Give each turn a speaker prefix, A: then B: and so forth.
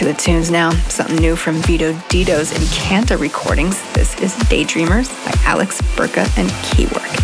A: to the tunes now. Something new from Vito Dito's Encanta recordings. This is Daydreamers by Alex Byrka and Keywork.